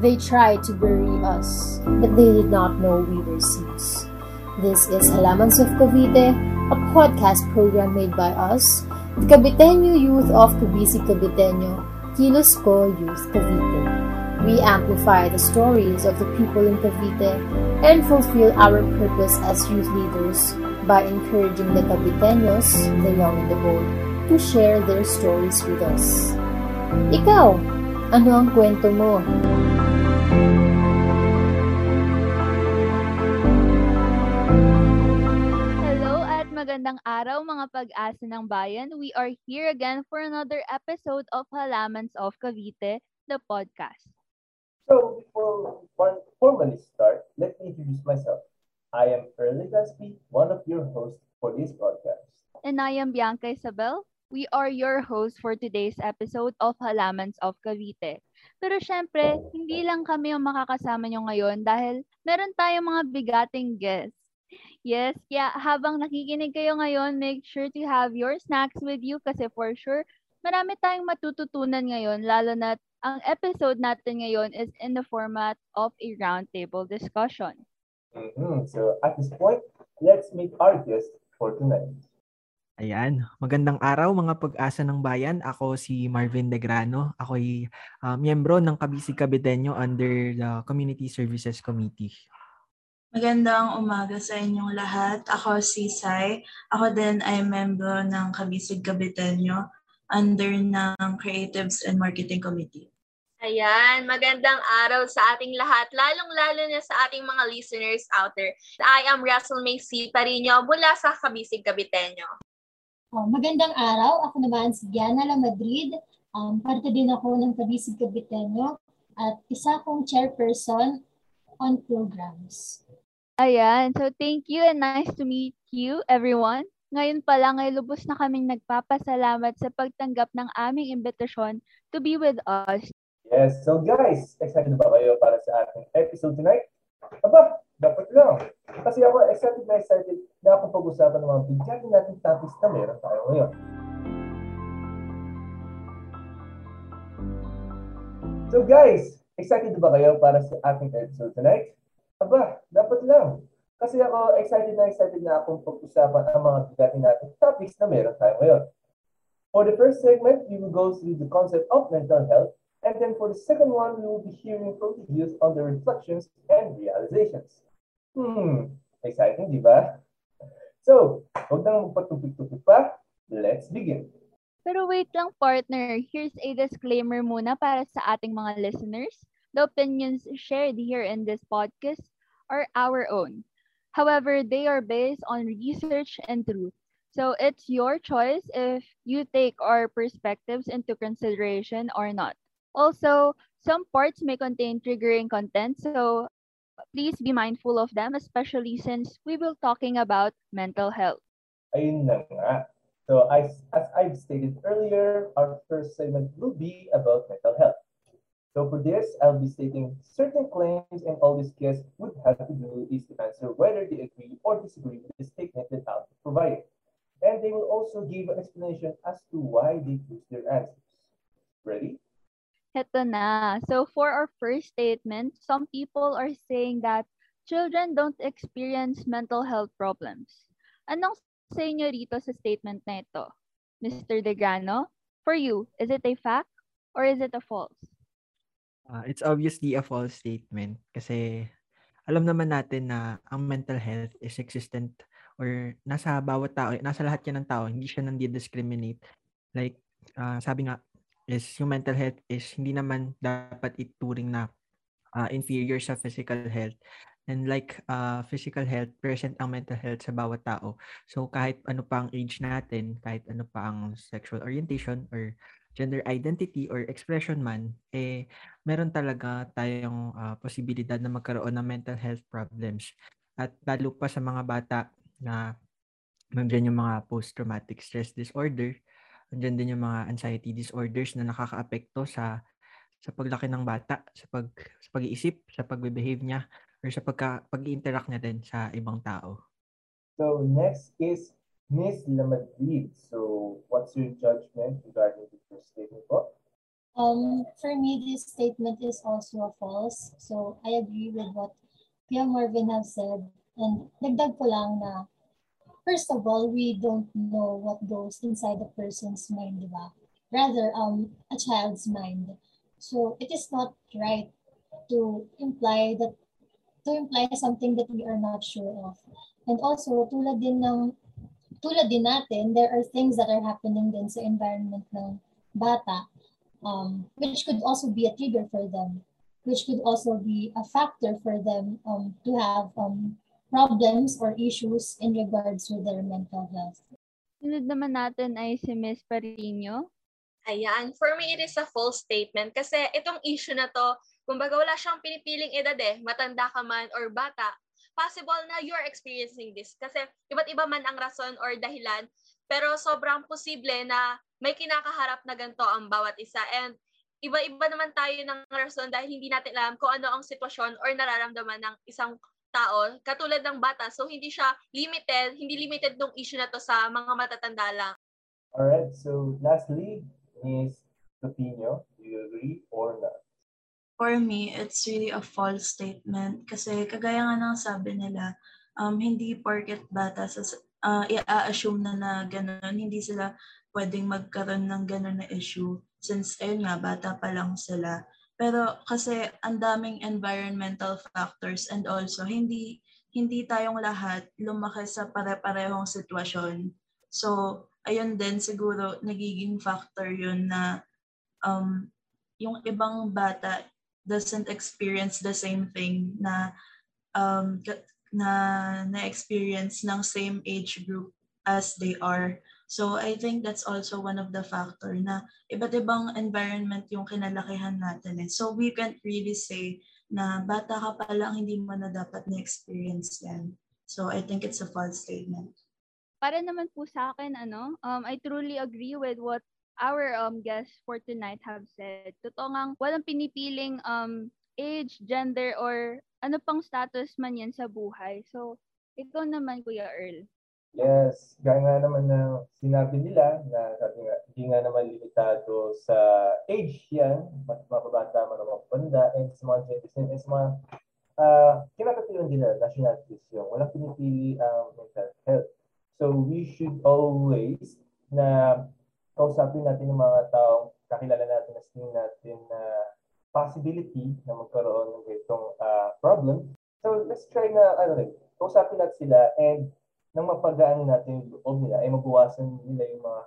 They tried to bury us, but they did not know we were seeds. This is Halamans of Cavite, a podcast program made by us, the Caviteño Youth of Cavite Caviteño, Kilos Ko Youth Cavite. We amplify the stories of the people in Cavite and fulfill our purpose as youth leaders by encouraging the Caviteños, the young and the bold, to share their stories with us. Ikaw, ano ang kwento mo? Magandang araw mga pag-asa ng bayan. We are here again for another episode of Halamans of Cavite, the podcast. So before we formally start, let me introduce myself. I am Early Gaspi, one of your hosts for this podcast. And I am Bianca Isabel. We are your hosts for today's episode of Halamans of Cavite. Pero syempre, hindi lang kami ang makakasama nyo ngayon dahil meron tayong mga bigating guests. Yes, kaya habang nakikinig kayo ngayon, make sure to have your snacks with you kasi for sure, marami tayong matututunan ngayon, lalo na ang episode natin ngayon is in the format of a roundtable discussion. Mhm. So at this point, let's meet our guest for tonight. Ayan, magandang araw mga pag-asa ng bayan. Ako si Marvin Degrano. Ako ay uh, miyembro ng Kabisig Kabiteño under the Community Services Committee. Magandang umaga sa inyong lahat. Ako si Sai. Ako din ay membro ng Kabisig Kabiteño under ng Creatives and Marketing Committee. Ayan, magandang araw sa ating lahat, lalong-lalo na sa ating mga listeners out there. I am Russell May C. Parino mula sa Kabisig Kabiteño. Oh, magandang araw. Ako naman si Diana La Madrid. Um, parte din ako ng Kabisig Kabiteño at isa akong chairperson on programs. Ayan, so thank you and nice to meet you everyone. Ngayon pa lang ay lubos na kaming nagpapasalamat sa pagtanggap ng aming imbitasyon to be with us. Yes, so guys, excited ba kayo para sa ating episode tonight? Aba, dapat lang. Kasi ako excited na excited na akong pag-usapan ng mga bigyan natin topics na meron tayo ngayon. So guys, excited ba kayo para sa ating episode tonight? Aba, dapat lang. Kasi ako excited na excited na akong pag-usapan ang mga bigatin natin topics na meron tayo ngayon. For the first segment, we will go through the concept of mental health And then for the second one, we will be hearing from the youth on their reflections and realizations. Hmm, exciting, di ba? So, huwag nang magpatupik-tupik pa. Let's begin. Pero wait lang partner, here's a disclaimer muna para sa ating mga listeners. The opinions shared here in this podcast are our own. However, they are based on research and truth. So it's your choice if you take our perspectives into consideration or not. Also, some parts may contain triggering content, so please be mindful of them, especially since we will talking about mental health. Ayun na nga. So I, as I've stated earlier, our first segment will be about mental health. So for this, I'll be stating certain claims and all these guests would have to do is to answer whether they agree or disagree with the statement that I'll provide. And they will also give an explanation as to why they choose their answers. Ready? Heto na. So for our first statement, some people are saying that children don't experience mental health problems. Anong sa inyo rito sa statement na ito? Mr. Degrano, for you, is it a fact or is it a false? Uh, it's obviously a false statement kasi alam naman natin na ang mental health is existent or nasa bawat tao, nasa lahat yan ng tao, hindi siya nandi-discriminate. Like, uh, sabi nga, is yung mental health is hindi naman dapat ituring na uh, inferior sa physical health. And like uh, physical health, present ang mental health sa bawat tao. So kahit ano pa ang age natin, kahit ano pa ang sexual orientation or gender identity or expression man, eh meron talaga tayong uh, posibilidad na magkaroon ng mental health problems. At lalo pa sa mga bata na nandiyan yung mga post-traumatic stress disorder, Andiyan din yung mga anxiety disorders na nakakaapekto sa sa paglaki ng bata, sa pag sa pag-iisip, sa pagbe-behave niya or sa pagka pag-interact niya din sa ibang tao. So next is Miss Lamadrid. So what's your judgment regarding the first statement po? Um, for me, this statement is also false. So I agree with what Pia Marvin has said. And nagdag ko lang na, first of all, we don't know what goes inside a person's mind, di ba? Rather, um, a child's mind. So it is not right to imply that to imply something that we are not sure of. And also, tulad din ng tulad din natin, there are things that are happening din sa environment ng bata um, which could also be a trigger for them, which could also be a factor for them um, to have um, problems or issues in regards with their mental health. Sunod naman natin ay si Miss Parino. Ayan, for me it is a false statement kasi itong issue na to, kumbaga wala siyang pinipiling edad eh, matanda ka man or bata, possible na you're experiencing this kasi iba't iba man ang rason or dahilan, pero sobrang posible na may kinakaharap na ganito ang bawat isa and iba-iba naman tayo ng rason dahil hindi natin alam kung ano ang sitwasyon or nararamdaman ng isang tao, katulad ng bata. So, hindi siya limited, hindi limited nung issue na to sa mga matatanda lang. Alright, so lastly, is Pepino. Do you agree or not? For me, it's really a false statement kasi kagaya nga ng sabi nila, um, hindi porket bata sa uh, i-assume na na gano'n, hindi sila pwedeng magkaroon ng gano'n na issue since ayun nga, bata pa lang sila. Pero kasi ang daming environmental factors and also hindi hindi tayong lahat lumaki sa pare-parehong sitwasyon. So, ayun din siguro nagiging factor yun na um, yung ibang bata doesn't experience the same thing na um, na na-experience ng same age group as they are. So I think that's also one of the factor na iba't ibang environment yung kinalakihan natin eh. So we can't really say na bata ka pa lang hindi mo na dapat na-experience yan. So I think it's a false statement para naman po sa akin, ano, um, I truly agree with what our um, guests for tonight have said. Totoo nga, walang pinipiling um, age, gender, or ano pang status man yan sa buhay. So, ikaw naman, Kuya Earl. Yes, gaya nga naman na sinabi nila na sabi nga, hindi nga naman limitado sa age yan, mas mababata man ang panda, and sa mga genders, and sa mga uh, kinakatilan nila, nationalities yung walang pinipili ang um, mental health. So we should always na kausapin natin ng mga taong kakilala natin na tingin natin na possibility na magkaroon ng ganitong uh, problem. So let's try na ano rin, kausapin natin sila and nang mapagaan natin yung loob nila ay mabawasan nila yung mga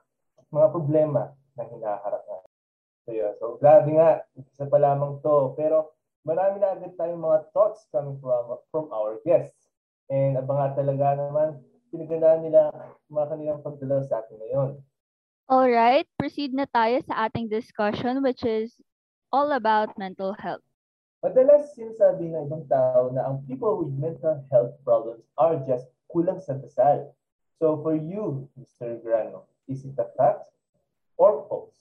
mga problema na hinaharap natin. So yun. So grabe nga, isa pa lamang to. Pero marami na agad tayong mga thoughts coming from, from our guests. And abangan talaga naman pinagandaan nila mga kanilang pagdala sa atin ngayon. Alright, proceed na tayo sa ating discussion which is all about mental health. Madalas sinasabi ng ibang tao na ang people with mental health problems are just kulang sa dasal. So for you, Mr. Grano, is it a fact or false?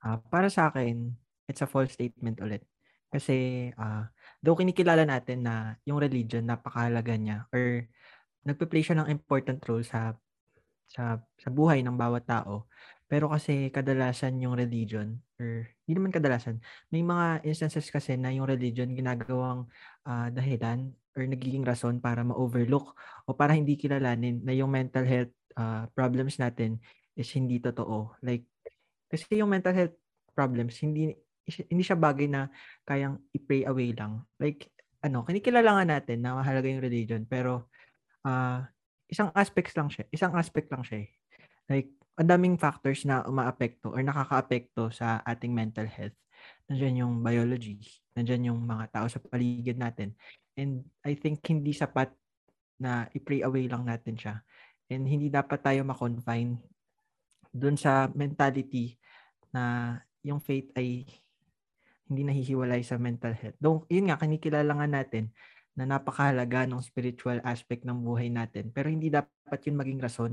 Uh, para sa akin, it's a false statement ulit. Kasi uh, though kinikilala natin na yung religion napakahalaga niya or nagpe-play siya ng important role sa sa sa buhay ng bawat tao. Pero kasi kadalasan yung religion or hindi naman kadalasan, may mga instances kasi na yung religion ginagawang uh, dahilan or nagiging rason para ma-overlook o para hindi kilalanin na yung mental health uh, problems natin is hindi totoo. Like kasi yung mental health problems hindi hindi siya bagay na kayang i-pray away lang. Like ano, kinikilala nga natin na mahalaga yung religion pero uh, isang aspects lang siya. Isang aspect lang siya. Eh. Like, ang daming factors na umaapekto or nakakaapekto sa ating mental health. Nandiyan yung biology, nandiyan yung mga tao sa paligid natin. And I think hindi sapat na i-pray away lang natin siya. And hindi dapat tayo ma-confine dun sa mentality na yung faith ay hindi nahihiwalay sa mental health. Though, yun nga, kinikilala nga natin na napakahalaga ng spiritual aspect ng buhay natin. Pero hindi dapat yun maging rason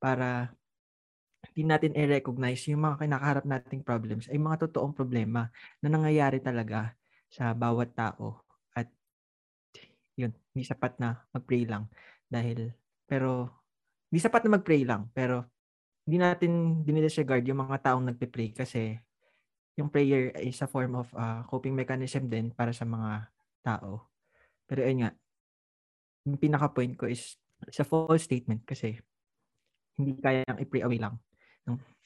para hindi natin i-recognize yung mga kinakaharap nating problems ay mga totoong problema na nangyayari talaga sa bawat tao. At yun, hindi sapat na mag-pray lang. Dahil, pero, hindi sapat na mag-pray lang. Pero, hindi natin dinidisregard yung mga taong nagpe-pray kasi yung prayer is a form of uh, coping mechanism din para sa mga tao. Pero ayun nga, yung pinaka-point ko is sa false statement kasi hindi kayang i-pray away lang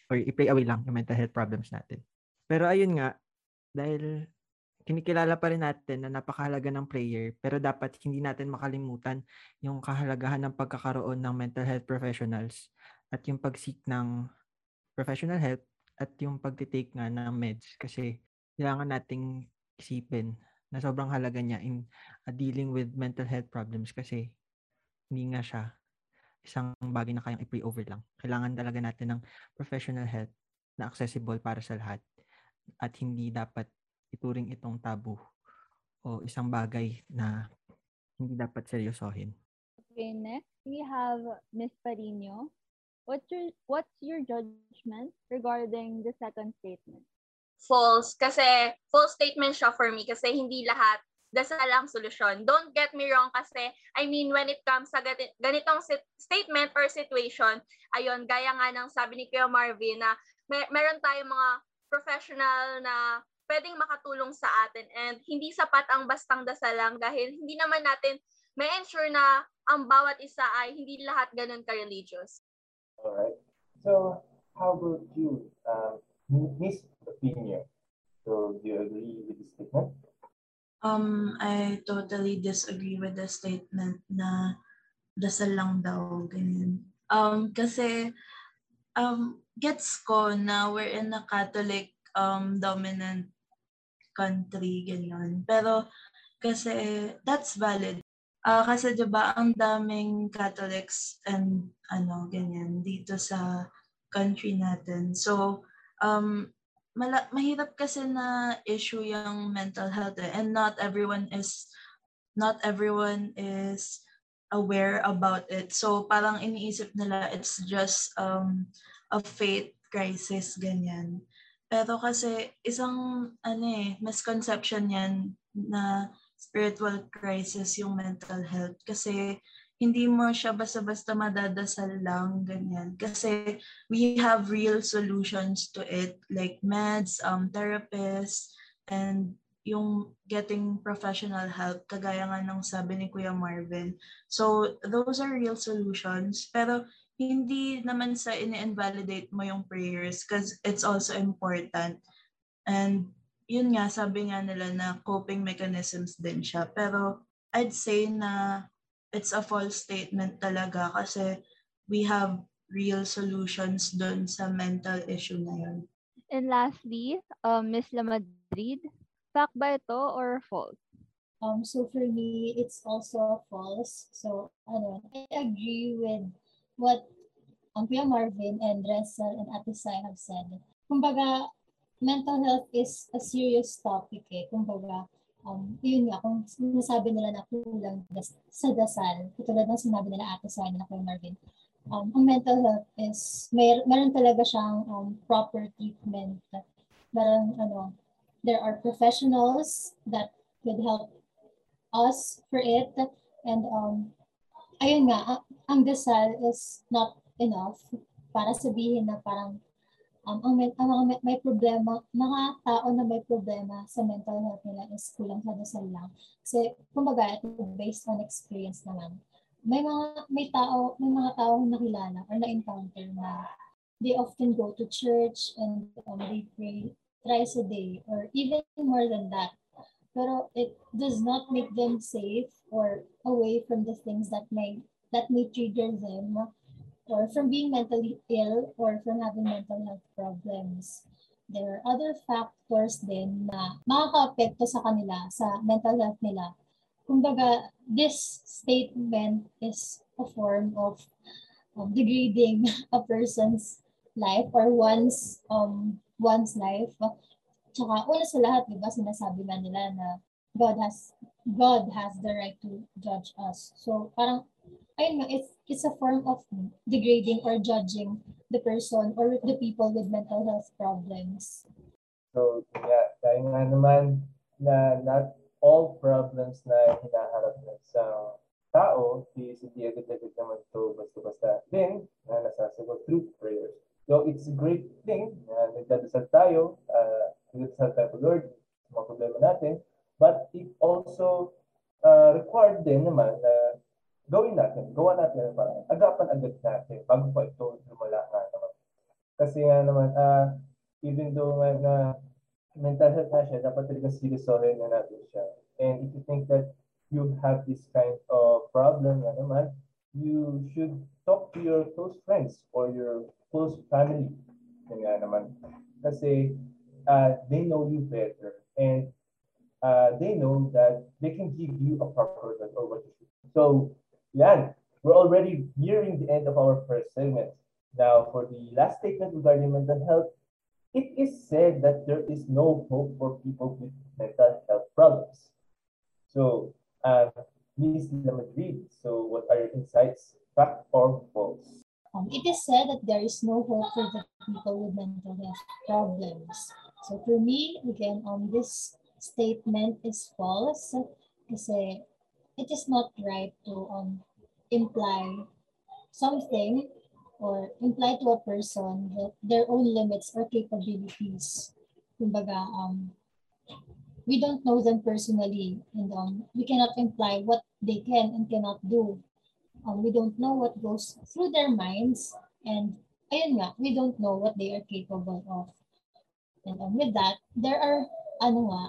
or i-pray away lang yung mental health problems natin. Pero ayun nga, dahil kinikilala pa rin natin na napakahalaga ng prayer, pero dapat hindi natin makalimutan yung kahalagahan ng pagkakaroon ng mental health professionals at yung pag-seek ng professional help at yung pag-take nga ng meds kasi kailangan nating isipin na sobrang halaga niya in uh, dealing with mental health problems kasi hindi nga siya isang bagay na kayang i-pray over lang. Kailangan talaga natin ng professional help na accessible para sa lahat at hindi dapat ituring itong tabu o isang bagay na hindi dapat seryosohin. Okay, next we have Miss Parino. What's your what's your judgment regarding the second statement? False kasi false statement siya for me kasi hindi lahat dasal lang solusyon. Don't get me wrong kasi I mean when it comes sa ganitong statement or situation, ayun gaya nga ng sabi ni Kuya Marvin na mer- meron tayong mga professional na pwedeng makatulong sa atin and hindi sapat ang bastang dasal lang dahil hindi naman natin may ensure na ang bawat isa ay hindi lahat ganun ka-religious. Alright. So, how about you, um, Miss Opinion? So, do you agree with the statement? Um, I totally disagree with the statement na dasal lang daw, ganyan. Um, kasi, um, gets ko na we're in a Catholic um, dominant country, ganyan. Pero kasi that's valid. Uh, kasi 'di ba ang daming Catholics and ano ganyan dito sa country natin. So um mala- mahirap kasi na issue yung mental health eh. and not everyone is not everyone is aware about it. So parang iniisip nila it's just um a faith crisis ganyan. Pero kasi isang ano eh, misconception yan na spiritual crisis yung mental health. Kasi hindi mo siya basta-basta madadasal lang, ganyan. Kasi we have real solutions to it, like meds, um, therapists, and yung getting professional help, kagaya nga ng sabi ni Kuya Marvin. So, those are real solutions. Pero hindi naman sa ini-invalidate mo yung prayers because it's also important. And yun nga, sabi nga nila na coping mechanisms din siya. Pero I'd say na it's a false statement talaga kasi we have real solutions dun sa mental issue na yun. And lastly, um, Miss La Madrid, fact ba ito or false? Um, so for me, it's also false. So, ano, I agree with what um, Kuya Marvin and Ressel and Ate Sai have said. Kumbaga, mental health is a serious topic eh. Kumbaga, um, yun nga, kung sinasabi nila na kulang sa dasal, katulad ng sinabi nila Ate Sai na Kuya Marvin, um, ang mental health is, may, meron talaga siyang um, proper treatment. Meron, ano, there are professionals that could help us for it. And um, ayun nga, ang dasal is not enough para sabihin na parang um, ang, may, ang mga may, problema, mga tao na may problema sa mental health nila is kulang sa dasal lang. Kasi, kumbaga, ito based on experience naman. May mga, may tao, may mga tao nakilala or na-encounter na they often go to church and um, they pray thrice a day or even more than that. Pero it does not make them safe or away from the things that may that may trigger them or from being mentally ill or from having mental health problems. There are other factors din na makaka-apekto sa kanila, sa mental health nila. Kumbaga, this statement is a form of um, degrading a person's life or one's um one's life. Tsaka una sa lahat, 'di ba, sinasabi nga nila na God has God has the right to judge us. So parang ayun nga, it's, it's a form of degrading or judging the person or the people with mental health problems. So, yeah, dahil nga naman na not all problems na hinaharap ng isang tao is hindi agad-agad naman to basta-basta din na nasasagot through prayers. So, it's a great thing na nagdadasal tayo uh, help tayo Lord sa mga problema natin. But it also uh, required din naman na gawin natin, gawa natin para agapan agad natin bago pa ito lumala nga naman. Kasi nga naman, uh, even though nga na mental health na siya, dapat talaga seryosohin na natin siya. And if you think that you have this kind of problem nga naman, you should talk to your close friends or your close family. Yan nga naman. Kasi uh, they know you better and uh, they know that they can give you a proper advice or what you should. So, yan. We're already nearing the end of our first segment. Now, for the last statement regarding mental health, it is said that there is no hope for people with mental health problems. So, uh, Ms. Lamadrid, so what are your insights, fact or false? Um, it is said that there is no hope for the people with mental health problems. So for me, again, um, this statement is false kasi it is not right to um, imply something or imply to a person that their own limits or capabilities. Kumbaga, um, we don't know them personally and um, we cannot imply what they can and cannot do. Um, we don't know what goes through their minds and ayun nga, we don't know what they are capable of. And um, with that, there are, ano nga,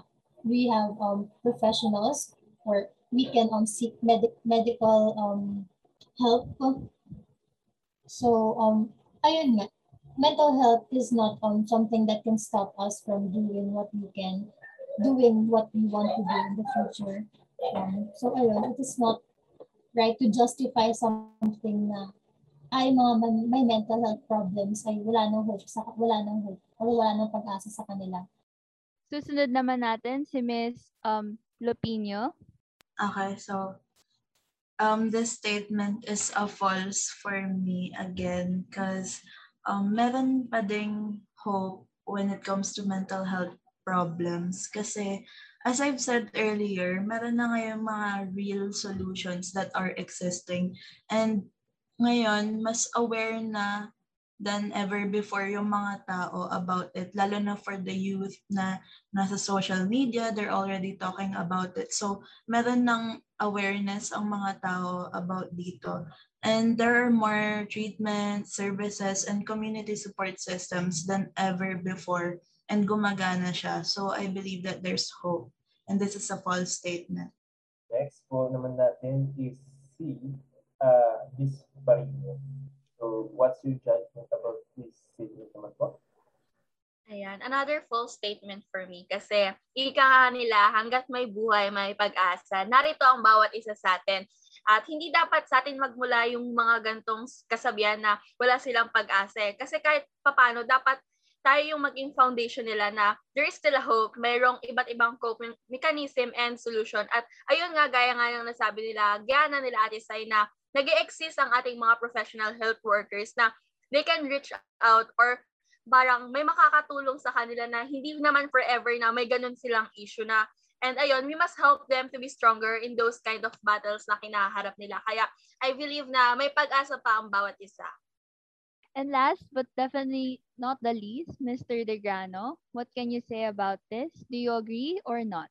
we have um, professionals or we can um, seek med- medical um, help. So, um, ayun nga, mental health is not um, something that can stop us from doing what we can, doing what we want to do in the future. Um, so, ayun, it is not right to justify something na ay mga may mental health problems ay wala nang hope sa wala nang hope or wala nang pag-asa sa kanila. Susunod naman natin si Miss um, Lupino. Okay, so um, this statement is a false for me again because um, meron pa ding hope when it comes to mental health problems. Kasi as I've said earlier, meron na ngayon mga real solutions that are existing. And ngayon mas aware na than ever before yung mga tao about it, lalo na for the youth na nasa social media, they're already talking about it. So, meron ng awareness ang mga tao about dito. And there are more treatment, services, and community support systems than ever before. And gumagana siya. So, I believe that there's hope. And this is a false statement. Next po naman natin is C, uh, this Barino. So, what's your judgment about this statement naman po? Ayan, another false statement for me kasi ika nila hanggat may buhay, may pag-asa. Narito ang bawat isa sa atin. At hindi dapat sa atin magmula yung mga gantong kasabihan na wala silang pag-asa. Eh. Kasi kahit papano, dapat tayo yung maging foundation nila na there is still a hope, mayroong iba't ibang coping mechanism and solution. At ayun nga, gaya nga ng nasabi nila, gaya na nila Ate Sai na nag exist ang ating mga professional health workers na they can reach out or parang may makakatulong sa kanila na hindi naman forever na may ganun silang issue na And ayun, we must help them to be stronger in those kind of battles na kinaharap nila. Kaya I believe na may pag-asa pa ang bawat isa. And last but definitely not the least, Mr. Degrano, what can you say about this? Do you agree or not?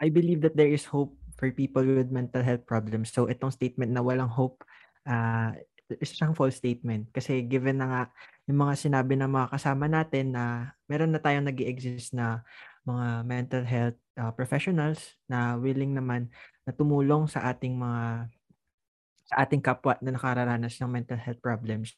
I believe that there is hope for people with mental health problems. So itong statement na walang hope, uh, is siyang false statement. Kasi given na nga yung mga sinabi ng mga kasama natin na meron na tayong nag exist na mga mental health uh, professionals na willing naman na tumulong sa ating mga sa ating kapwa na nakararanas ng mental health problems.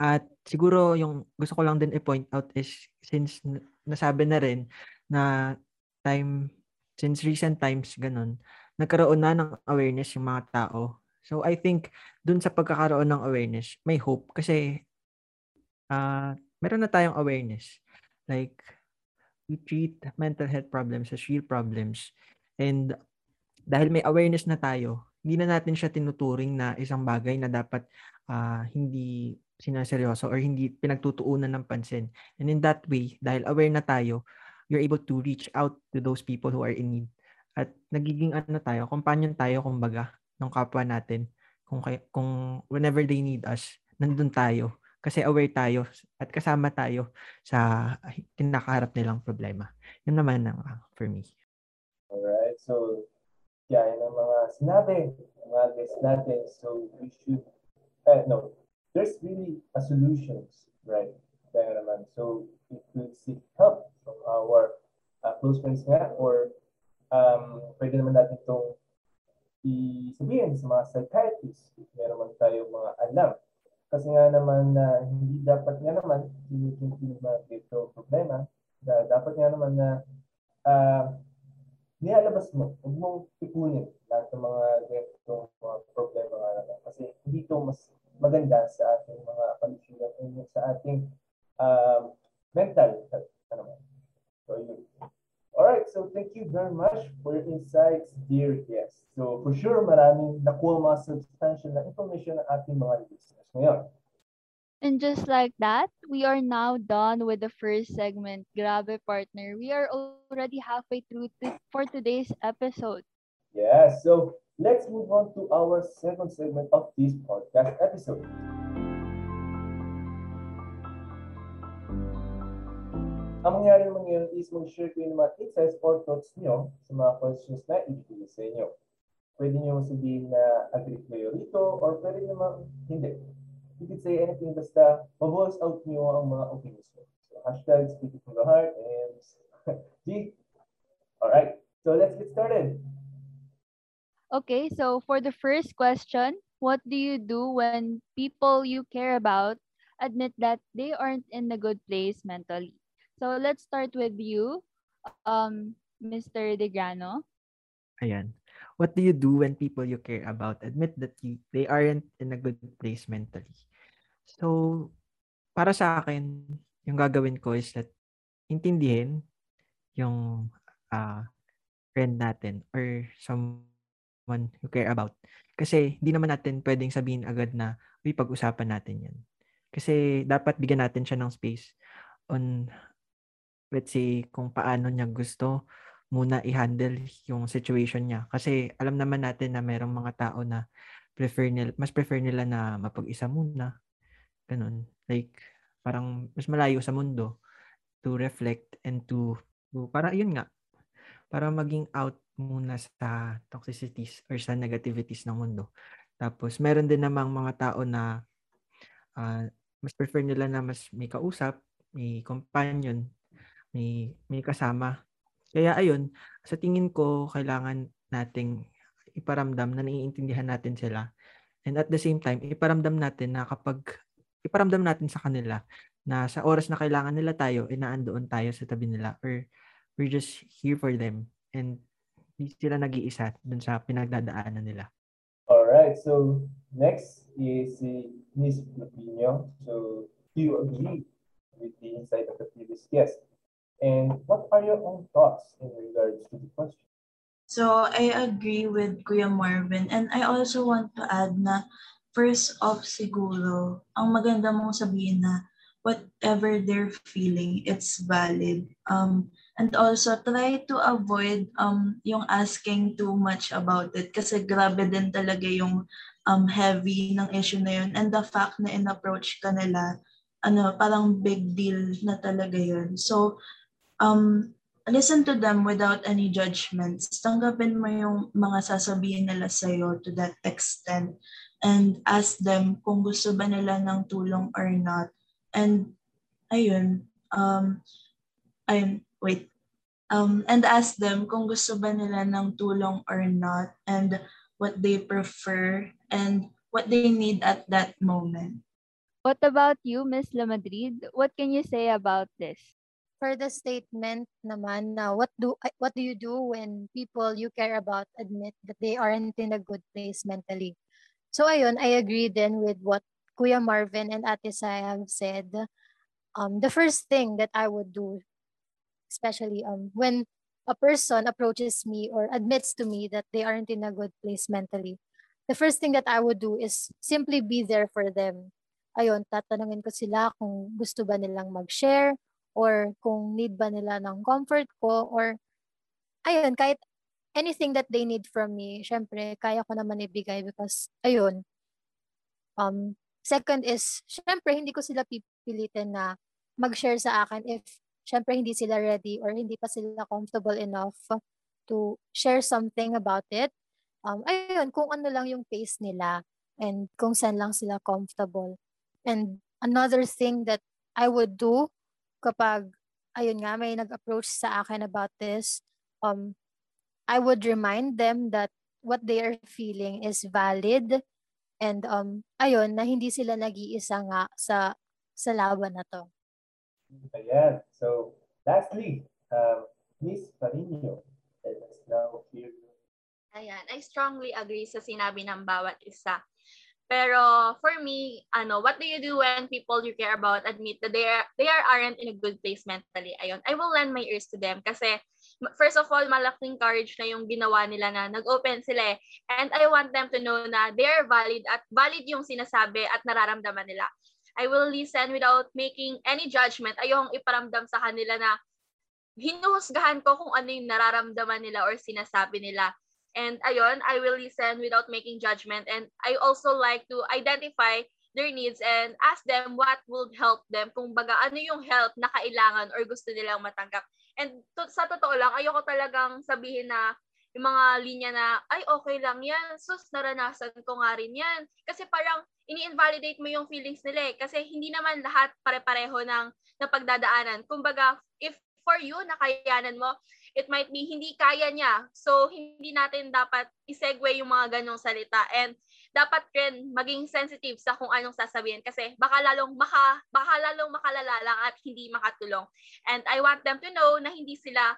At siguro yung gusto ko lang din i-point out is since nasabi na rin na time since recent times ganun, nagkaroon na ng awareness yung mga tao. So I think dun sa pagkakaroon ng awareness, may hope kasi uh, meron na tayong awareness. Like we treat mental health problems as real problems. And dahil may awareness na tayo, hindi na natin siya tinuturing na isang bagay na dapat uh, hindi sinaseryoso or hindi pinagtutuunan ng pansin. And in that way, dahil aware na tayo, you're able to reach out to those people who are in need. At nagiging ano tayo, companion tayo kumbaga ng kapwa natin. Kung, kung whenever they need us, nandun tayo Kasi aware tayo at kasama tayo sa kinakaharap nilang problema. Yun naman ang uh, for me. Alright, so gaya ng mga sinabi, mga guests natin, so we should, uh, no, there's really a solutions, right? Kaya naman, so we could seek help from our uh, close friends nga or um, pwede naman natin itong i-sabihin sa mga psychiatrists if meron man tayo mga alam kasi nga naman na uh, hindi dapat nga naman tinitintin na ito problema. Na dapat nga naman na uh, nilalabas mo, huwag mong ipunin lahat ng mga ganitong mga problema nga naman. Kasi hindi ito mas maganda sa ating mga kalusugan sa ating uh, mental health. Ano so, yun. Alright, so thank you very much for your insights, dear guests. So for sure, maraming nakuha mga substantial na information ng ating mga listeners ngayon. And just like that, we are now done with the first segment. Grabe, partner. We are already halfway through to, for today's episode. Yeah, so let's move on to our second segment of this podcast episode. Ang mangyari naman ngayon is mag-share kayo ng mga insights or thoughts nyo sa mga questions na ibigay sa inyo. Pwede nyo sabihin na agree kayo rito or pwede naman hindi. You can say anything basta ma-voice out nyo ang mga opinions nyo. So hashtag speaking from the heart and G. Alright, so let's get started. Okay, so for the first question, what do you do when people you care about admit that they aren't in a good place mentally? So let's start with you, um, Mr. Degrano. Ayan. What do you do when people you care about admit that you, they aren't in a good place mentally? So, para sa akin, yung gagawin ko is that intindihin yung uh, friend natin or someone you care about. Kasi hindi naman natin pwedeng sabihin agad na, uy, pag-usapan natin yan. Kasi dapat bigyan natin siya ng space on let's say, kung paano niya gusto muna i-handle yung situation niya. Kasi alam naman natin na mayroong mga tao na prefer nila, mas prefer nila na mapag-isa muna. Ganun. Like, parang mas malayo sa mundo to reflect and to, to para yun nga, para maging out muna sa toxicities or sa negativities ng mundo. Tapos, meron din namang mga tao na uh, mas prefer nila na mas may kausap, may companion may may kasama. Kaya ayun, sa tingin ko kailangan nating iparamdam na naiintindihan natin sila. And at the same time, iparamdam natin na kapag iparamdam natin sa kanila na sa oras na kailangan nila tayo, inaandoon tayo sa tabi nila or we're just here for them and hindi sila nag-iisa dun sa pinagdadaanan nila. All right, so next is si Miss Lupino. So, do you agree with the insight of the previous guest? And what are your own thoughts in regards to the question? So I agree with Kuya Marvin and I also want to add na first off siguro, ang maganda mong sabihin na whatever they're feeling, it's valid. Um, and also try to avoid um, yung asking too much about it kasi grabe din talaga yung um, heavy ng issue na yun. And the fact na in-approach ka nila, ano, parang big deal na talaga yun. So, um, listen to them without any judgments. Tanggapin mo yung mga sasabihin nila sa'yo to that extent and ask them kung gusto ba nila ng tulong or not. And ayun, um, ayun, wait. Um, and ask them kung gusto ba nila ng tulong or not and what they prefer and what they need at that moment. What about you, Miss La Madrid? What can you say about this? For the statement naman na what do what do you do when people you care about admit that they aren't in a good place mentally? So ayun, I agree then with what Kuya Marvin and Ate Sai have said. Um, the first thing that I would do, especially um, when a person approaches me or admits to me that they aren't in a good place mentally, the first thing that I would do is simply be there for them. Ayun, tatanungin ko sila kung gusto ba nilang mag-share or kung need ba nila ng comfort ko or ayun, kahit anything that they need from me, syempre, kaya ko naman ibigay because, ayun, um, second is, syempre, hindi ko sila pipilitin na mag-share sa akin if syempre hindi sila ready or hindi pa sila comfortable enough to share something about it. Um, ayun, kung ano lang yung pace nila and kung saan lang sila comfortable. And another thing that I would do kapag, ayun nga, may nag-approach sa akin about this, um, I would remind them that what they are feeling is valid and um ayun na hindi sila nag-iisa nga sa sa laban na to. Ayan. So, lastly, um, Miss Parino, let us now hear Ayan, I strongly agree sa sinabi ng bawat isa. Pero for me, ano, what do you do when people you care about admit that they are, they are aren't in a good place mentally? Ayun, I will lend my ears to them kasi first of all, malaking courage na yung ginawa nila na nag-open sila eh. And I want them to know na they are valid at valid yung sinasabi at nararamdaman nila. I will listen without making any judgment. Ayong iparamdam sa kanila na hinuhusgahan ko kung ano yung nararamdaman nila or sinasabi nila. And ayon, I will listen without making judgment. And I also like to identify their needs and ask them what would help them. Kung baga, ano yung help na kailangan or gusto nilang matanggap. And to, sa totoo lang, ayoko talagang sabihin na yung mga linya na, ay, okay lang yan. Sus, naranasan ko nga rin yan. Kasi parang ini-invalidate mo yung feelings nila eh. Kasi hindi naman lahat pare-pareho ng napagdadaanan. Kumbaga, if for you, nakayanan mo, it might be hindi kaya niya. So, hindi natin dapat isegue yung mga ganyong salita. And dapat rin maging sensitive sa kung anong sasabihin kasi baka lalong maka baka lalong makalala lang at hindi makatulong. And I want them to know na hindi sila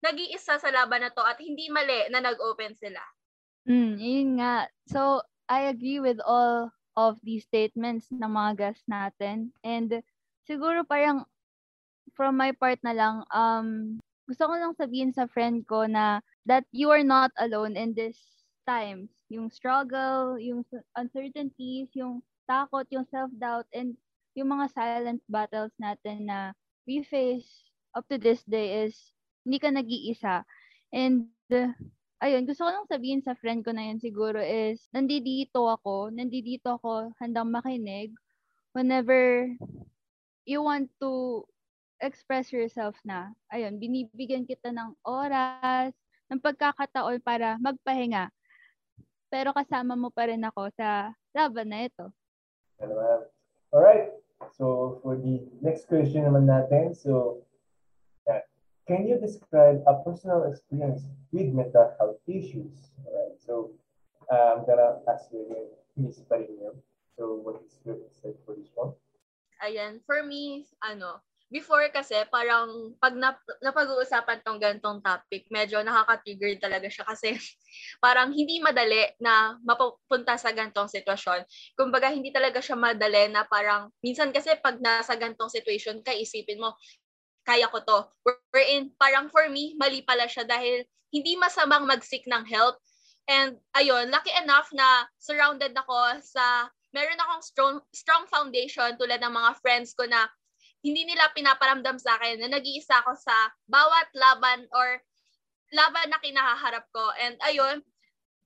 nag-iisa sa laban na to at hindi mali na nag-open sila. Mm, yun nga. So, I agree with all of these statements ng mga guests natin. And siguro parang from my part na lang, um, gusto ko lang sabihin sa friend ko na that you are not alone in this times. Yung struggle, yung uncertainties, yung takot, yung self-doubt, and yung mga silent battles natin na we face up to this day is hindi ka nag-iisa. And, uh, ayun, gusto ko lang sabihin sa friend ko na yun siguro is, nandito ako, nandito ako handang makinig whenever you want to express yourself na, ayun, binibigyan kita ng oras, ng pagkakataon para magpahinga. Pero kasama mo pa rin ako sa laban na ito. Alright. So, for the next question naman natin, so, Can you describe a personal experience with mental health issues? All right. So I'm gonna ask you again, Miss Parino. So what is your insight for this one? Ayan, for me, ano, before kasi parang pag nap- napag-uusapan tong gantong topic, medyo nakaka-trigger talaga siya kasi parang hindi madali na mapupunta sa gantong sitwasyon. Kumbaga hindi talaga siya madali na parang minsan kasi pag nasa gantong situation ka, isipin mo, kaya ko to. Wherein, parang for me, mali pala siya dahil hindi masamang mag-seek ng help. And ayun, lucky enough na surrounded ako sa, meron akong strong, strong foundation tulad ng mga friends ko na hindi nila pinaparamdam sa akin na nag-iisa ako sa bawat laban or laban na kinahaharap ko. And ayun,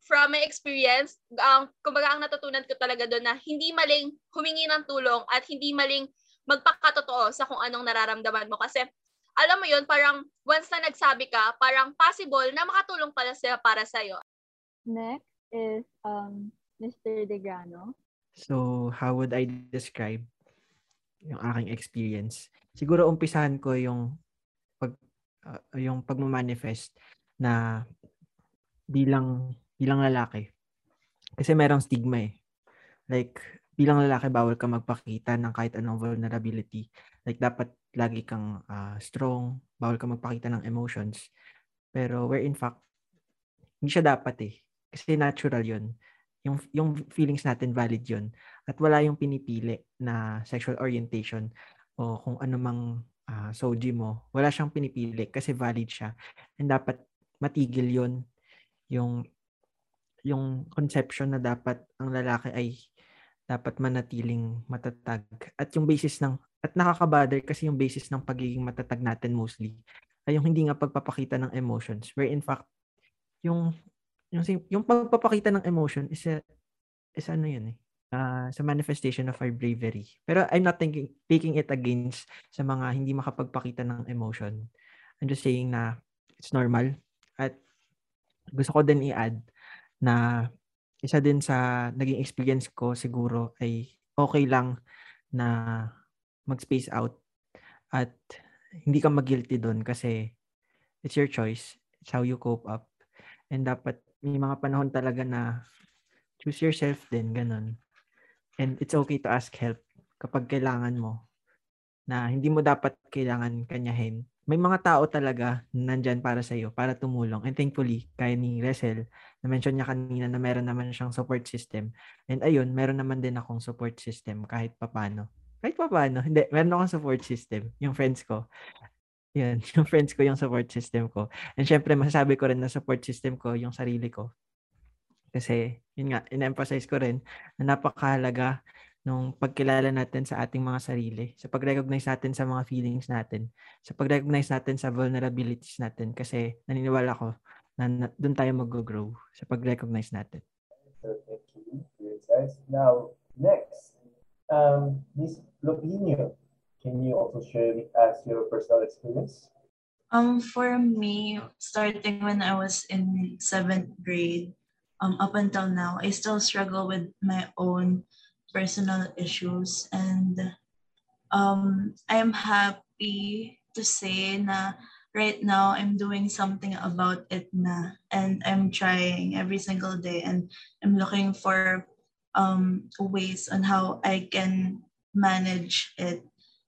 from my experience, ang, kumbaga ang natutunan ko talaga doon na hindi maling humingi ng tulong at hindi maling magpakatotoo sa kung anong nararamdaman mo. Kasi, alam mo yun, parang once na nagsabi ka, parang possible na makatulong pala sila para sa'yo. Next is um, Mr. Degrano. So, how would I describe yung aking experience? Siguro umpisahan ko yung pag uh, yung pagmamanifest na bilang bilang lalaki. Kasi merong stigma eh. Like bilang lalaki bawal ka magpakita ng kahit anong vulnerability. Like dapat lagi kang uh, strong, bawal ka magpakita ng emotions. Pero where in fact hindi siya dapat eh. Kasi natural 'yun. Yung yung feelings natin valid 'yun. At wala yung pinipili na sexual orientation o kung ano mang uh, soji mo, wala siyang pinipili kasi valid siya. And dapat matigil 'yun yung yung conception na dapat ang lalaki ay dapat manatiling matatag. At yung basis ng, at nakakabother kasi yung basis ng pagiging matatag natin mostly, ay yung hindi nga pagpapakita ng emotions. Where in fact, yung, yung, yung pagpapakita ng emotion is, a, is ano yun eh, uh, sa manifestation of our bravery. Pero I'm not thinking, taking it against sa mga hindi makapagpakita ng emotion. I'm just saying na it's normal. At gusto ko din i-add na isa din sa naging experience ko siguro ay okay lang na mag-space out at hindi ka mag-guilty doon kasi it's your choice. It's how you cope up. And dapat may mga panahon talaga na choose yourself din, ganun. And it's okay to ask help kapag kailangan mo na hindi mo dapat kailangan kanyahin. May mga tao talaga na nandyan para sa iyo, para tumulong. And thankfully, kaya ni Resel, na-mention niya kanina na meron naman siyang support system. And ayun, meron naman din akong support system kahit papano. Kahit papano. Hindi, meron akong support system. Yung friends ko. Yun, yung friends ko yung support system ko. And syempre, masasabi ko rin na support system ko yung sarili ko. Kasi, yun nga, in-emphasize ko rin na napakahalaga nung pagkilala natin sa ating mga sarili, sa pag-recognize natin sa mga feelings natin, sa pag-recognize natin sa vulnerabilities natin kasi naniniwala ko na, na doon tayo mag-grow sa pag-recognize natin. So, thank you. Now, next, um, Miss Lopinio, can you also share with us your personal experience? Um, for me, starting when I was in seventh grade, um, up until now, I still struggle with my own personal issues. And um, I am happy to say na right now I'm doing something about it na. And I'm trying every single day. And I'm looking for um, ways on how I can manage it.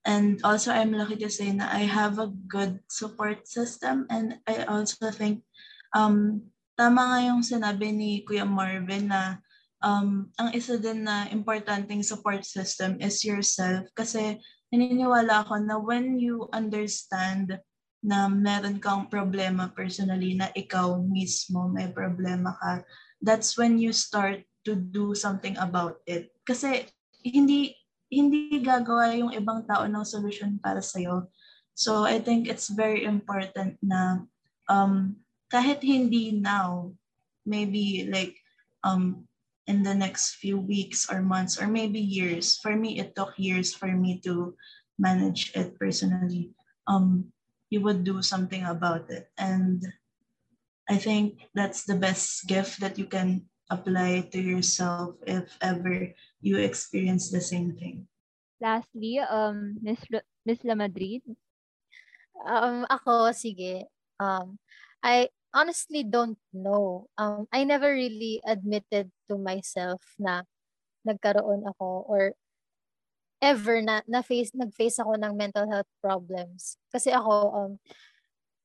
And also, I'm lucky to say that I have a good support system. And I also think um, tama nga yung sinabi ni Kuya Marvin na um, ang isa din na importanteng support system is yourself kasi naniniwala ako na when you understand na meron kang problema personally na ikaw mismo may problema ka, that's when you start to do something about it. Kasi hindi hindi gagawa yung ibang tao ng solution para sa'yo. So I think it's very important na um, kahit hindi now, maybe like um, in the next few weeks or months or maybe years. For me, it took years for me to manage it personally. Um, you would do something about it. And I think that's the best gift that you can apply to yourself if ever you experience the same thing. Lastly, um, Miss Miss La Madrid. Um, ako, sige. Um, I honestly don't know. Um, I never really admitted to myself na nagkaroon ako or ever na, na face nag-face ako ng mental health problems. Kasi ako um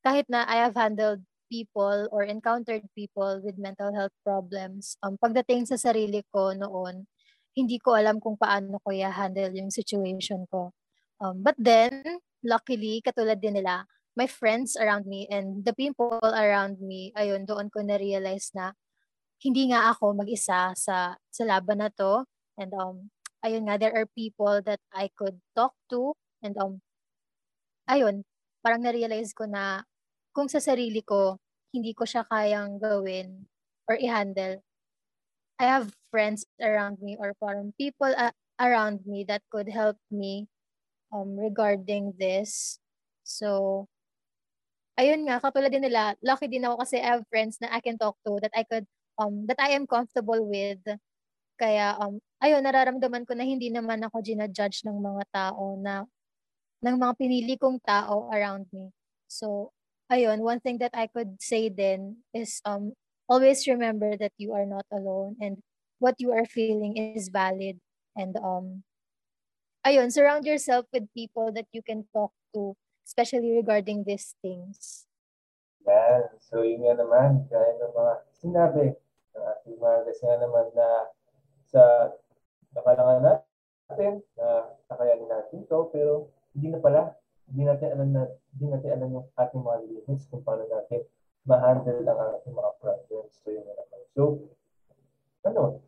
kahit na I have handled people or encountered people with mental health problems, um pagdating sa sarili ko noon, hindi ko alam kung paano ko i-handle yung situation ko. Um, but then, luckily, katulad din nila, my friends around me and the people around me, ayun, doon ko na-realize na hindi nga ako mag-isa sa, sa laban na to. And um, ayun nga, there are people that I could talk to. And um, ayun, parang na-realize ko na kung sa sarili ko, hindi ko siya kayang gawin or i-handle. I have friends around me or parang people uh, around me that could help me um, regarding this. So, ayun nga, katulad din nila, lucky din ako kasi I have friends na I can talk to that I could, um, that I am comfortable with. Kaya, um, ayun, nararamdaman ko na hindi naman ako ginajudge ng mga tao na, ng mga pinili kong tao around me. So, ayun, one thing that I could say then is, um, always remember that you are not alone and what you are feeling is valid. And, um, ayun, surround yourself with people that you can talk to especially regarding these things. Yan. So, yun nga naman, gaya ng mga sinabi ng ating mga kasi nga naman na sa nakalangan natin, na kakayanin natin to, pero hindi na pala, hindi natin alam na, hindi natin alam yung ating mga limits kung paano natin ma-handle ang ating mga problems. So, yun naman. So, ano,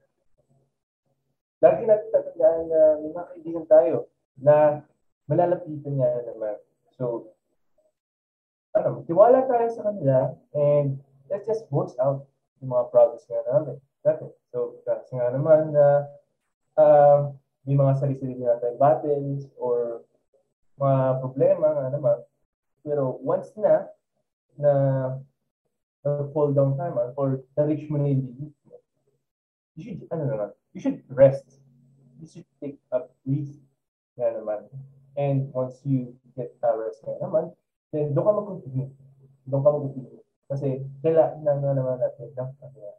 lagi natin tatandaan na may mga kaibigan tayo na malalapitan niya naman So, ano, tiwala tayo sa kanila and let's just voice out yung mga problems nga namin. Natin. So, kasi nga naman na uh, may mga sarili-sarili natin battles or mga problema nga naman. Pero once na na fall down time or na-reach mo na yung limit mo, you should, ano naman, you should rest. You should take a breathe nga naman. And once you get a rest nga naman, then doon ka mag-continue. Doon ka mag-continue. Kasi kailangan na, na naman natin ng pahinga.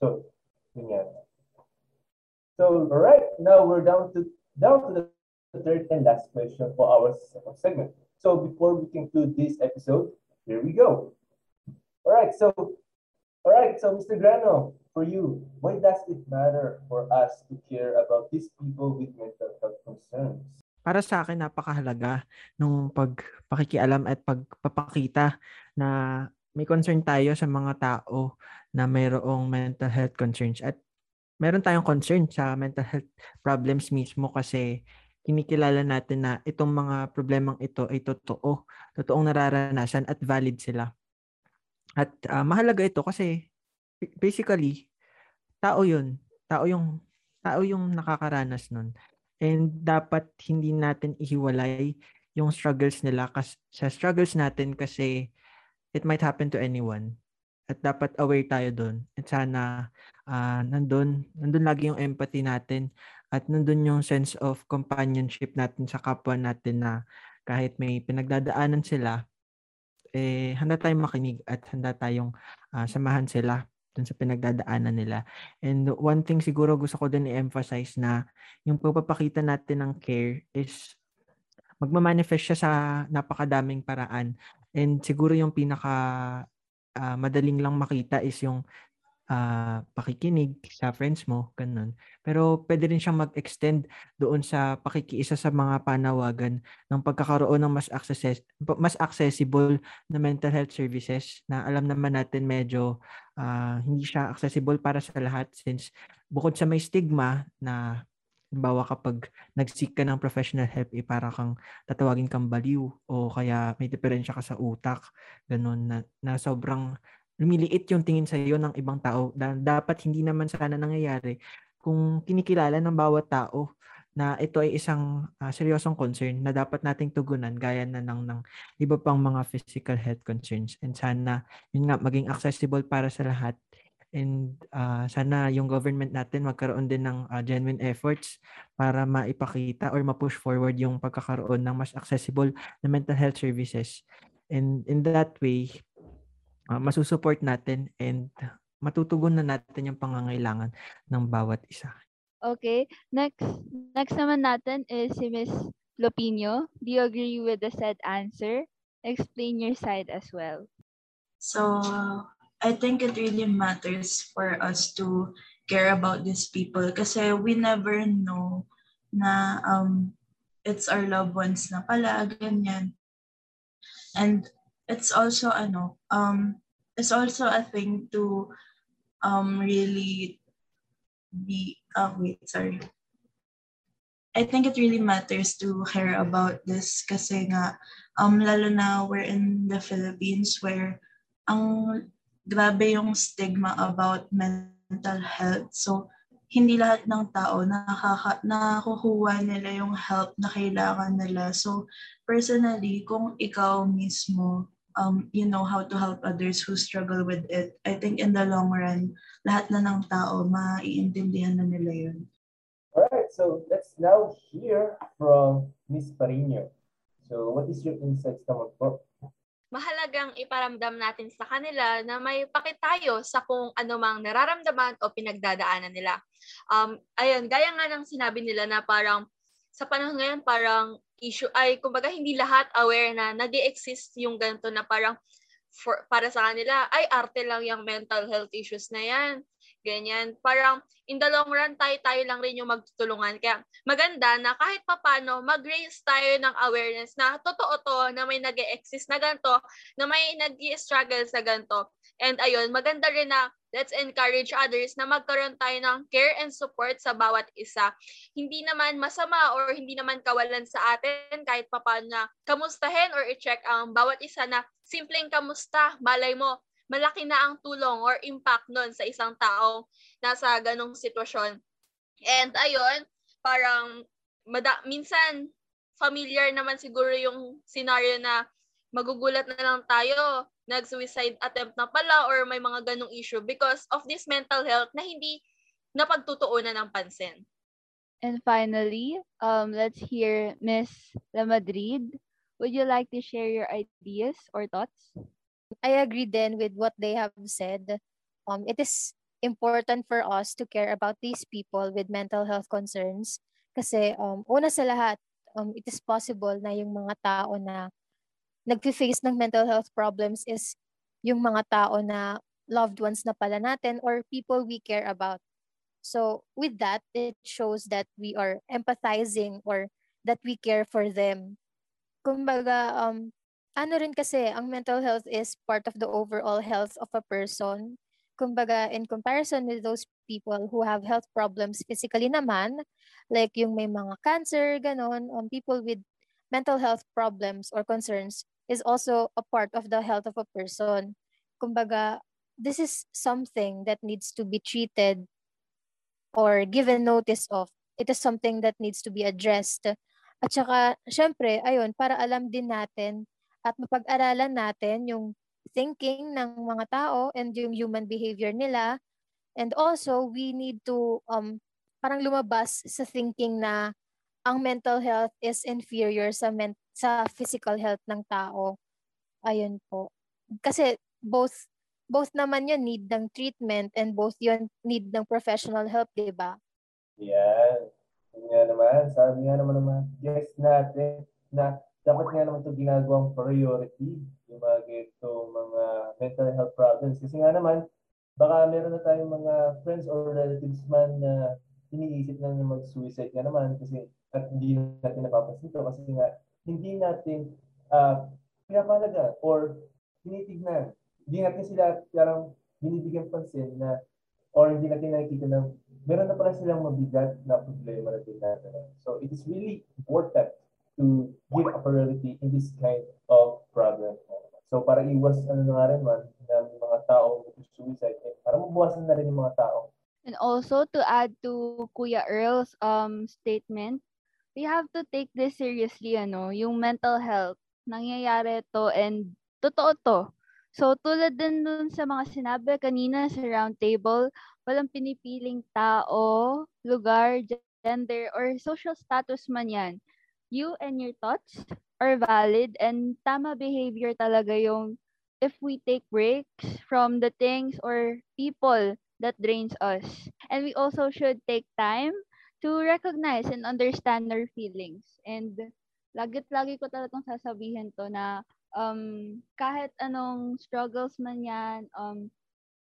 So, yun yan. So, right now we're down to down to the third and last question for our segment. So, before we conclude this episode, here we go. All right, so, all right, so Mr. Grano, for you, why does it matter for us to care about these people with mental health concerns? para sa akin napakahalaga nung pagpakikialam at pagpapakita na may concern tayo sa mga tao na mayroong mental health concerns at meron tayong concern sa mental health problems mismo kasi kinikilala natin na itong mga problemang ito ay totoo, totoong nararanasan at valid sila. At uh, mahalaga ito kasi basically tao 'yun, tao yung tao yung nakakaranas nun. And dapat hindi natin ihiwalay yung struggles nila kasi sa struggles natin kasi it might happen to anyone. At dapat aware tayo doon. At sana uh, nandun, nandun lagi yung empathy natin at nandun yung sense of companionship natin sa kapwa natin na kahit may pinagdadaanan sila, eh, handa tayong makinig at handa tayong uh, samahan sila dun sa pinagdadaanan nila. And one thing siguro gusto ko din i-emphasize na yung pagpapakita natin ng care is magmamanifest siya sa napakadaming paraan. And siguro yung pinaka uh, madaling lang makita is yung uh, pakikinig sa friends mo, ganun. Pero pwede rin siyang mag-extend doon sa pakikiisa sa mga panawagan ng pagkakaroon ng mas access mas accessible na mental health services na alam naman natin medyo uh, hindi siya accessible para sa lahat since bukod sa may stigma na Halimbawa kapag nag-seek ka ng professional help, eh, para kang tatawagin kang baliw o kaya may diferensya ka sa utak, ganun na, na sobrang lumiliit yung tingin sa iyo ng ibang tao na dapat hindi naman sana nangyayari kung kinikilala ng bawat tao na ito ay isang uh, seryosong concern na dapat nating tugunan gaya na ng, ng iba pang mga physical health concerns. And sana yun nga maging accessible para sa lahat. And uh, sana yung government natin magkaroon din ng uh, genuine efforts para maipakita or ma-push forward yung pagkakaroon ng mas accessible na mental health services. And in that way uh, masusupport natin and matutugon na natin yung pangangailangan ng bawat isa. Okay, next next naman natin is si Miss Lopino. Do you agree with the said answer? Explain your side as well. So, I think it really matters for us to care about these people kasi we never know na um, it's our loved ones na pala, ganyan. And it's also ano um it's also a thing to um really be oh wait sorry. I think it really matters to care about this kasi nga um lalo na we're in the Philippines where ang grabe yung stigma about mental health. So hindi lahat ng tao nakaka, nakukuha nila yung help na kailangan nila. So, personally, kung ikaw mismo um, you know how to help others who struggle with it. I think in the long run, lahat na ng tao, maiintindihan na nila yun. Alright, so let's now hear from Miss Parino. So what is your insights naman po? Mahalagang iparamdam natin sa kanila na may pakit tayo sa kung ano mang nararamdaman o pinagdadaanan nila. Um, ayun, gaya nga ng sinabi nila na parang sa panahon ngayon parang issue ay kumbaga hindi lahat aware na nag exist yung ganito na parang for, para sa kanila ay arte lang yung mental health issues na yan. Ganyan. Parang in the long run, tayo-tayo lang rin yung magtutulungan. Kaya maganda na kahit papano, mag-raise tayo ng awareness na totoo to, na may nag exist na ganito, na may nag struggle sa ganito. And ayun, maganda rin na let's encourage others na magkaroon tayo ng care and support sa bawat isa. Hindi naman masama or hindi naman kawalan sa atin kahit papaano na kamustahin or i-check ang bawat isa na simpleng kamusta, malay mo, malaki na ang tulong or impact nun sa isang tao nasa ganong sitwasyon. And ayun, parang mada, minsan familiar naman siguro yung scenario na magugulat na lang tayo, nag-suicide attempt na pala or may mga ganong issue because of this mental health na hindi napagtutuunan ng pansin. And finally, um, let's hear Miss La Madrid. Would you like to share your ideas or thoughts? I agree then with what they have said. Um, it is important for us to care about these people with mental health concerns kasi um, una sa lahat, um, it is possible na yung mga tao na nag-face ng mental health problems is yung mga tao na loved ones na pala natin or people we care about. So with that, it shows that we are empathizing or that we care for them. Kumbaga, um, ano rin kasi, ang mental health is part of the overall health of a person kumbaga, in comparison with those people who have health problems physically naman, like yung may mga cancer, ganon, um, people with mental health problems or concerns is also a part of the health of a person. Kumbaga, this is something that needs to be treated or given notice of. It is something that needs to be addressed. At saka, syempre, ayun, para alam din natin at mapag-aralan natin yung thinking ng mga tao and yung human behavior nila. And also, we need to um, parang lumabas sa thinking na ang mental health is inferior sa men- sa physical health ng tao. Ayun po. Kasi both both naman yun need ng treatment and both yun need ng professional help, di ba? Yan. Nga naman, sabi nga naman naman, yes natin na dapat nga naman ito ginagawang priority yung mga ganito mga mental health problems. Kasi nga naman, baka meron na tayong mga friends or relatives man na iniisip na na mag-suicide nga naman kasi at hindi natin napapansin ito kasi nga hindi natin uh, pinapalaga or tinitignan. Hindi natin sila parang binibigyan pansin na or hindi natin nakikita na meron na pala silang mabigat na problema na tinatawag. So it is really important to give a priority in this kind of problem. So para iwas ano na rin man ng mga tao suicide, eh, para mabawasan na rin yung mga tao. And also to add to Kuya Earl's um statement, we have to take this seriously ano, yung mental health. Nangyayari to and totoo to. So tulad din dun sa mga sinabi kanina sa round table, walang pinipiling tao, lugar, gender, or social status man yan you and your thoughts are valid and tama behavior talaga yung if we take breaks from the things or people that drains us. And we also should take time to recognize and understand our feelings. And lagit-lagi ko talagang sasabihin to na um, kahit anong struggles man yan, um,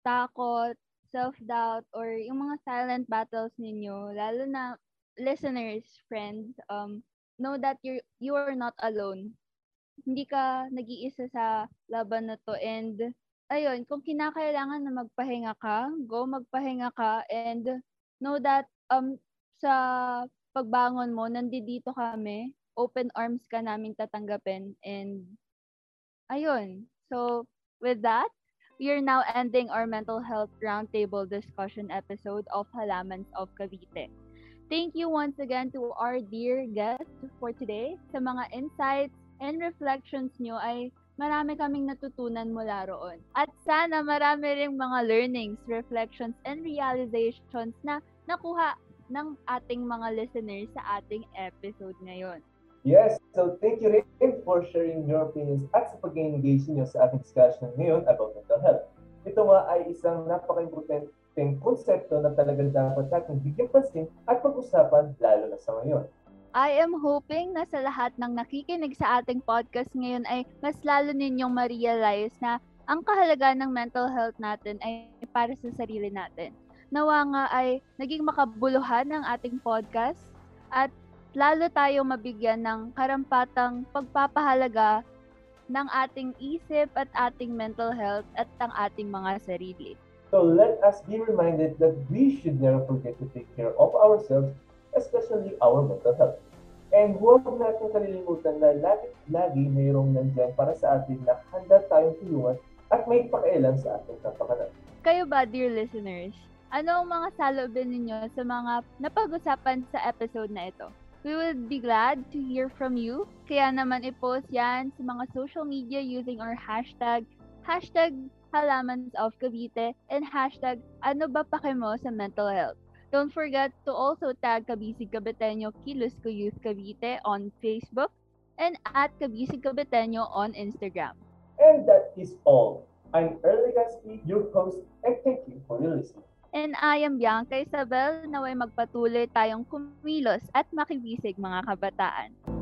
takot, self-doubt, or yung mga silent battles ninyo, lalo na listeners, friends, um, know that you you are not alone. Hindi ka nag-iisa sa laban na to and ayun, kung kinakailangan na magpahinga ka, go magpahinga ka and know that um sa pagbangon mo, nandito kami, open arms ka namin tatanggapin and ayun. So with that, we are now ending our mental health roundtable discussion episode of Halamans of Cavite. Thank you once again to our dear guest for today. Sa mga insights and reflections nyo ay marami kaming natutunan mula roon. At sana marami ring mga learnings, reflections, and realizations na nakuha ng ating mga listeners sa ating episode ngayon. Yes, so thank you rin for sharing your opinions at sa pag-engage niyo sa ating discussion ngayon about mental health. Ito nga ay isang napaka-important ting konsepto na talagang dapat natin bigyan pansin at pag-usapan lalo na sa ngayon. I am hoping na sa lahat ng nakikinig sa ating podcast ngayon ay mas lalo ninyong ma-realize na ang kahalagaan ng mental health natin ay para sa sarili natin. Nawa nga ay naging makabuluhan ng ating podcast at lalo tayo mabigyan ng karampatang pagpapahalaga ng ating isip at ating mental health at ang ating mga sarili. So let us be reminded that we should never forget to take care of ourselves, especially our mental health. And huwag natin kalilimutan na lagi-lagi mayroong nandyan para sa atin na handa tayong tulungan at may pakialam sa ating kapakanan. Kayo ba, dear listeners? Ano ang mga salubin ninyo sa mga napag-usapan sa episode na ito? We would be glad to hear from you. Kaya naman i-post yan sa mga social media using our hashtag, hashtag halamans of Cavite, and hashtag ano ba pakimo sa mental health. Don't forget to also tag Kabisig Kabiteño Kilos Ko Youth Cavite on Facebook and at Kabisig Kabiteño on Instagram. And that is all. I'm Early Gaspi, your host, and thank you for your listening. And I am Bianca Isabel, naway magpatuloy tayong kumilos at makibisig mga kabataan.